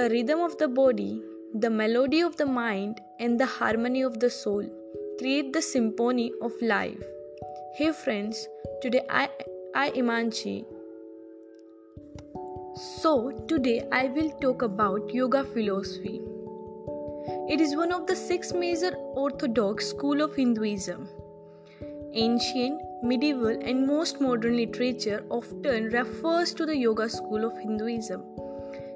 the rhythm of the body, the melody of the mind, and the harmony of the soul create the symphony of life. Hey friends, today I, I Imanchi. So, today I will talk about yoga philosophy. It is one of the six major orthodox school of Hinduism. Ancient, medieval, and most modern literature often refers to the yoga school of Hinduism,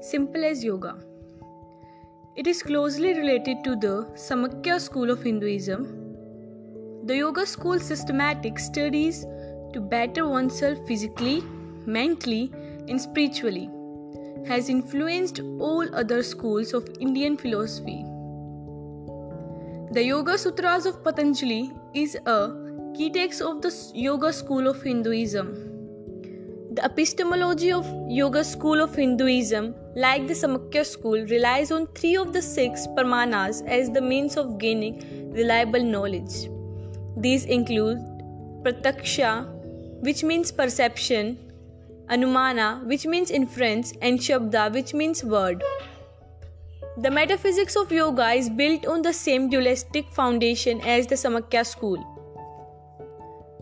simple as yoga. It is closely related to the Samkhya school of Hinduism. The yoga school systematic studies to better oneself physically, mentally, and spiritually has influenced all other schools of Indian philosophy. The Yoga Sutras of Patanjali is a key text of the Yoga school of Hinduism. The epistemology of Yoga school of Hinduism, like the Samkhya school, relies on three of the six pramanas as the means of gaining reliable knowledge. These include Pratyaksha, which means perception, Anumana, which means inference, and Shabda, which means word. The metaphysics of yoga is built on the same dualistic foundation as the Samkhya school.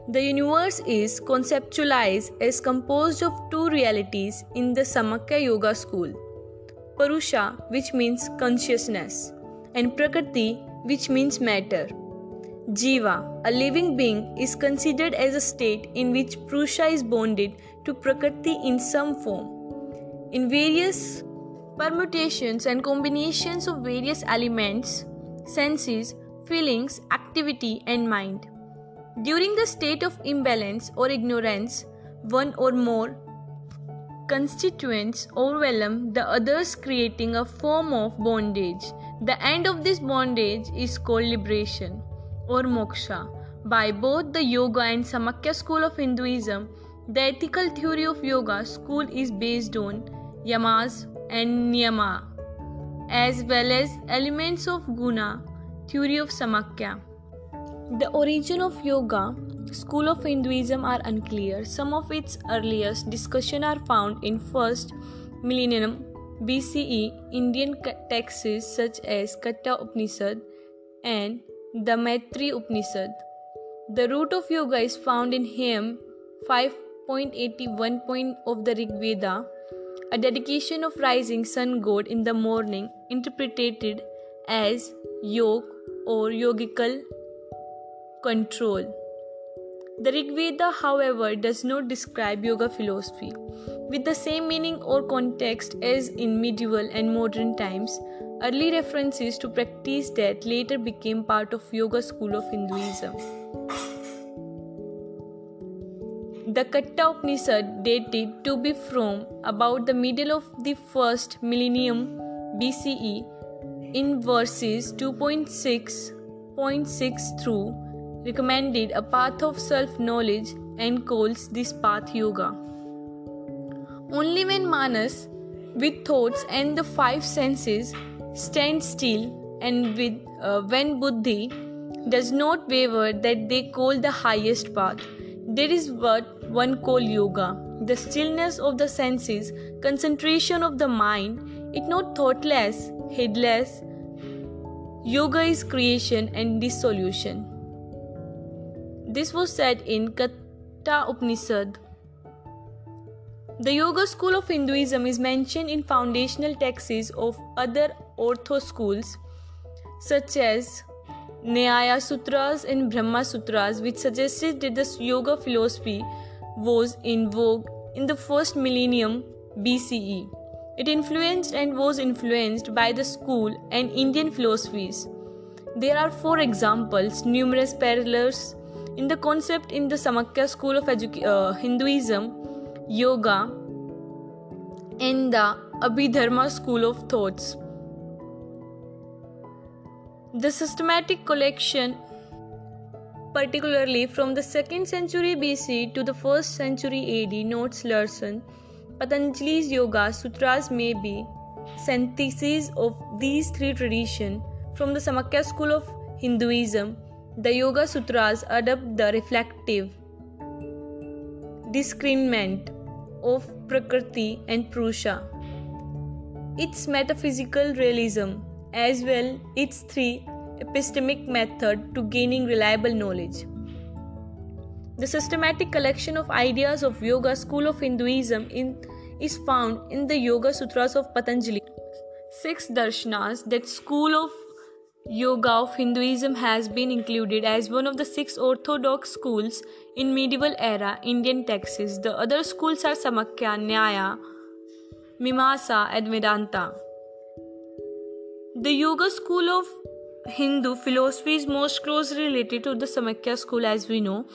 The universe is conceptualized as composed of two realities in the Samkhya Yoga school Purusha, which means consciousness, and Prakriti, which means matter. Jiva, a living being, is considered as a state in which Purusha is bonded to Prakriti in some form. In various permutations and combinations of various elements, senses, feelings, activity, and mind. During the state of imbalance or ignorance, one or more constituents overwhelm the others, creating a form of bondage. The end of this bondage is called liberation or moksha. By both the Yoga and Samkhya school of Hinduism, the ethical theory of Yoga school is based on yamas, and niyama, as well as elements of guna, theory of Samkhya. The origin of yoga, school of Hinduism are unclear. Some of its earliest discussion are found in first millennium BCE Indian texts such as Katha Upanishad and the Maitri Upanishad. The root of yoga is found in hymn 5.81 of the Rig Veda a dedication of rising sun god in the morning, interpreted as yog or yogical control. The Rig Veda, however, does not describe yoga philosophy with the same meaning or context as in medieval and modern times. Early references to practice that later became part of yoga school of Hinduism. The Katha Upanishad dated to be from about the middle of the first millennium BCE in verses 2.6.6 through recommended a path of self knowledge and calls this path yoga. Only when manas, with thoughts and the five senses, stand still, and with uh, when buddhi does not waver, that they call the highest path. There is what one call yoga. The stillness of the senses, concentration of the mind, it not thoughtless, headless. Yoga is creation and dissolution. This was said in Katha Upanishad. The Yoga school of Hinduism is mentioned in foundational texts of other ortho schools such as Nyaya Sutras and Brahma Sutras, which suggested that the yoga philosophy was in vogue in the first millennium BCE. It influenced and was influenced by the school and Indian philosophies. There are four examples, numerous parallels in the concept in the Samkhya school of uh, Hinduism, yoga, and the Abhidharma school of thoughts. The systematic collection particularly from the 2nd century BC to the 1st century AD, notes Larson, Patanjali's Yoga Sutras may be syntheses of these three traditions. From the Samkhya school of Hinduism, the Yoga Sutras adopt the reflective discernment of Prakriti and Purusha. its metaphysical realism as well its three epistemic method to gaining reliable knowledge. The systematic collection of ideas of yoga school of Hinduism in, is found in the Yoga Sutras of Patanjali. Six darshanas that school of yoga of Hinduism has been included as one of the six orthodox schools in medieval era Indian texts. The other schools are Samakya, Nyaya, Mimamsa, and Vedanta. The yoga school of Hindu philosophy is most closely related to the Samakya school as we know.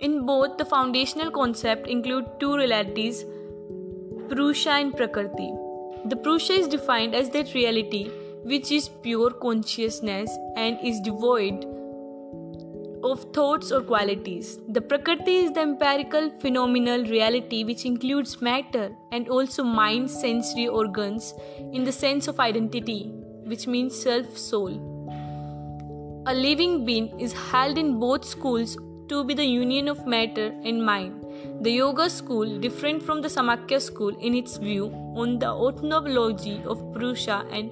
In both, the foundational concept include two realities, Purusha and Prakriti. The Purusha is defined as that reality which is pure consciousness and is devoid of thoughts or qualities. The Prakriti is the empirical phenomenal reality which includes matter and also mind sensory organs in the sense of identity, which means self soul. A living being is held in both schools to be the union of matter and mind. The Yoga school, different from the Samakya school in its view on the ontology of Purusha and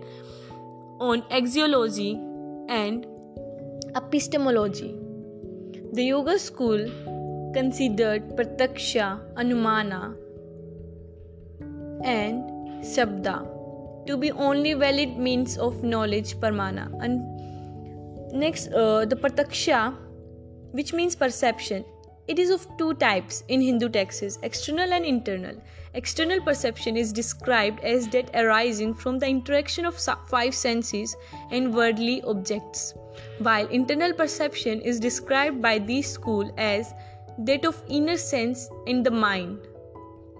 on axiology and epistemology. The Yoga school considered Pratyaksha, Anumana, and Sabda to be only valid means of knowledge Pramana. And Next, uh, the Pratyaksha, which means perception. It is of two types in Hindu texts external and internal. External perception is described as that arising from the interaction of five senses and worldly objects, while internal perception is described by this school as that of inner sense and the mind.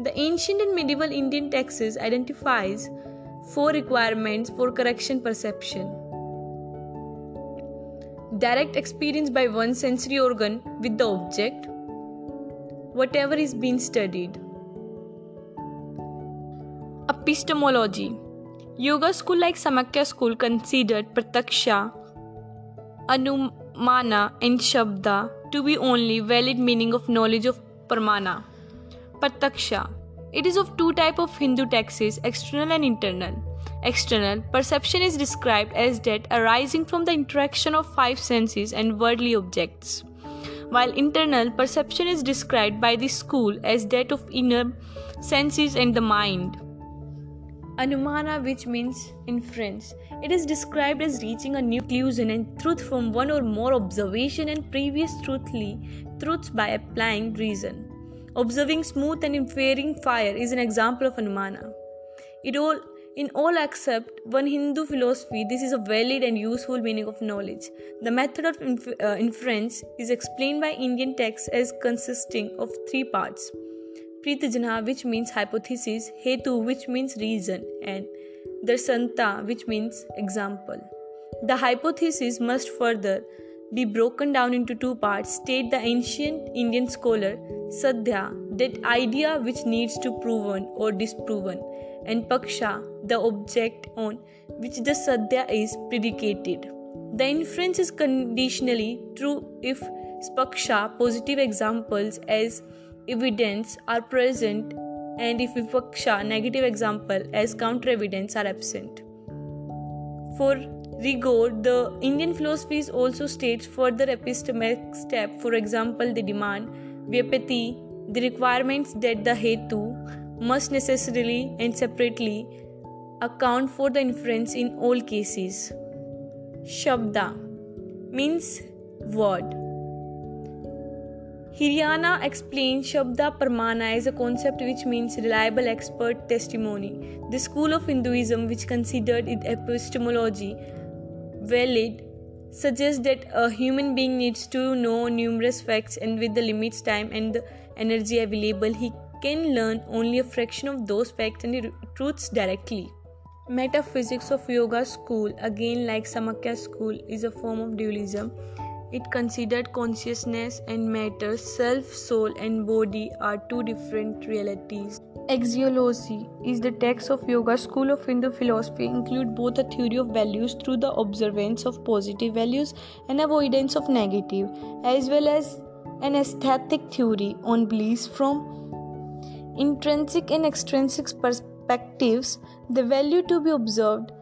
The ancient and medieval Indian texts identifies four requirements for correction perception direct experience by one sensory organ with the object, whatever is being studied. Epistemology Yoga school, like Samakya school, considered Pratyaksha, Anumana, and Shabda to be only valid meaning of knowledge of Pramana. Pratyaksha It is of two type of Hindu texts, external and internal. External perception is described as that arising from the interaction of five senses and worldly objects, while internal perception is described by the school as that of inner senses and the mind. Anumana, which means inference, it is described as reaching a new conclusion and truth from one or more observation and previous truthly truths by applying reason. Observing smooth and inferring fire is an example of Anumana. It all in all except one Hindu philosophy, this is a valid and useful meaning of knowledge. The method of inf- uh, inference is explained by Indian texts as consisting of three parts Pratijna, which means hypothesis, Hetu, which means reason, and Darsanta, which means example. The hypothesis must further be broken down into two parts, state the ancient Indian scholar Sadhya, that idea which needs to proven or disproven and paksha, the object on which the sadhya is predicated. The inference is conditionally true if sapaksha, positive examples as evidence, are present and if vipaksha, negative example as counter evidence, are absent. For rigor, the Indian philosophy also states further epistemic step. For example, they demand vyapti, the requirements that the hetu must necessarily and separately account for the inference in all cases. Shabda means word. Hiriyanna explains Shabda Pramana as a concept which means reliable expert testimony. The school of Hinduism, which considered it epistemology valid, suggests that a human being needs to know numerous facts and with the limits, time, and the energy available, he can learn only a fraction of those facts and truths directly. Metaphysics of Yoga school, again like Samakya school, is a form of dualism. It considered consciousness and matter, self, soul, and body are two different realities. Axiology is the text of Yoga school of Hindu philosophy include both a theory of values through the observance of positive values and avoidance of negative, as well as an aesthetic theory on beliefs from intrinsic and extrinsic perspectives, the value to be observed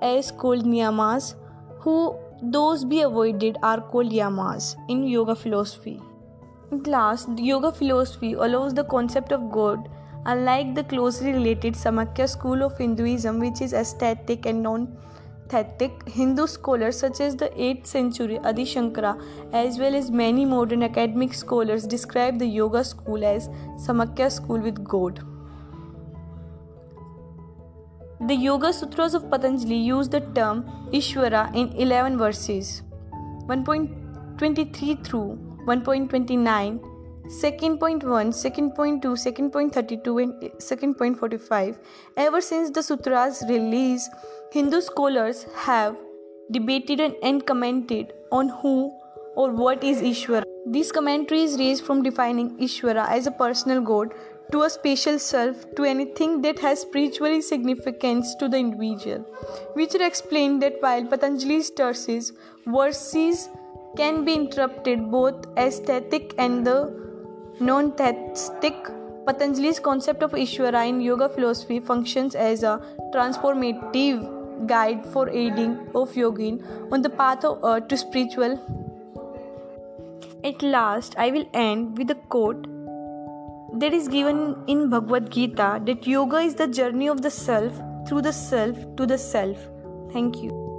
as called niyamas, who those be avoided are called yamas in yoga philosophy. At Last, yoga philosophy allows the concept of God, unlike the closely related Samkhya school of Hinduism, which is aesthetic and non theistic Hindu scholars such as the 8th century Adi Shankara, as well as many modern academic scholars, describe the yoga school as Samkhya school with God. The Yoga Sutras of Patanjali use the term Ishvara in 11 verses 1.23 through 1.29, 2.1, 2.2, 2.32, and 2.45. point Ever since the Sutras release, Hindu scholars have debated and commented on who or what is Ishvara. These commentaries range from defining Ishvara as a personal god to a special self to anything that has spiritual significance to the individual, which are explained that while Patanjali's terses verses can be interpreted both aesthetic and the non-theistic Patanjali's concept of Ishvara in yoga philosophy functions as a transformative guide for aiding of yogin on the path of, to spiritual. At last, I will end with a quote that is given in Bhagavad Gita that yoga is the journey of the self through the self to the self. Thank you.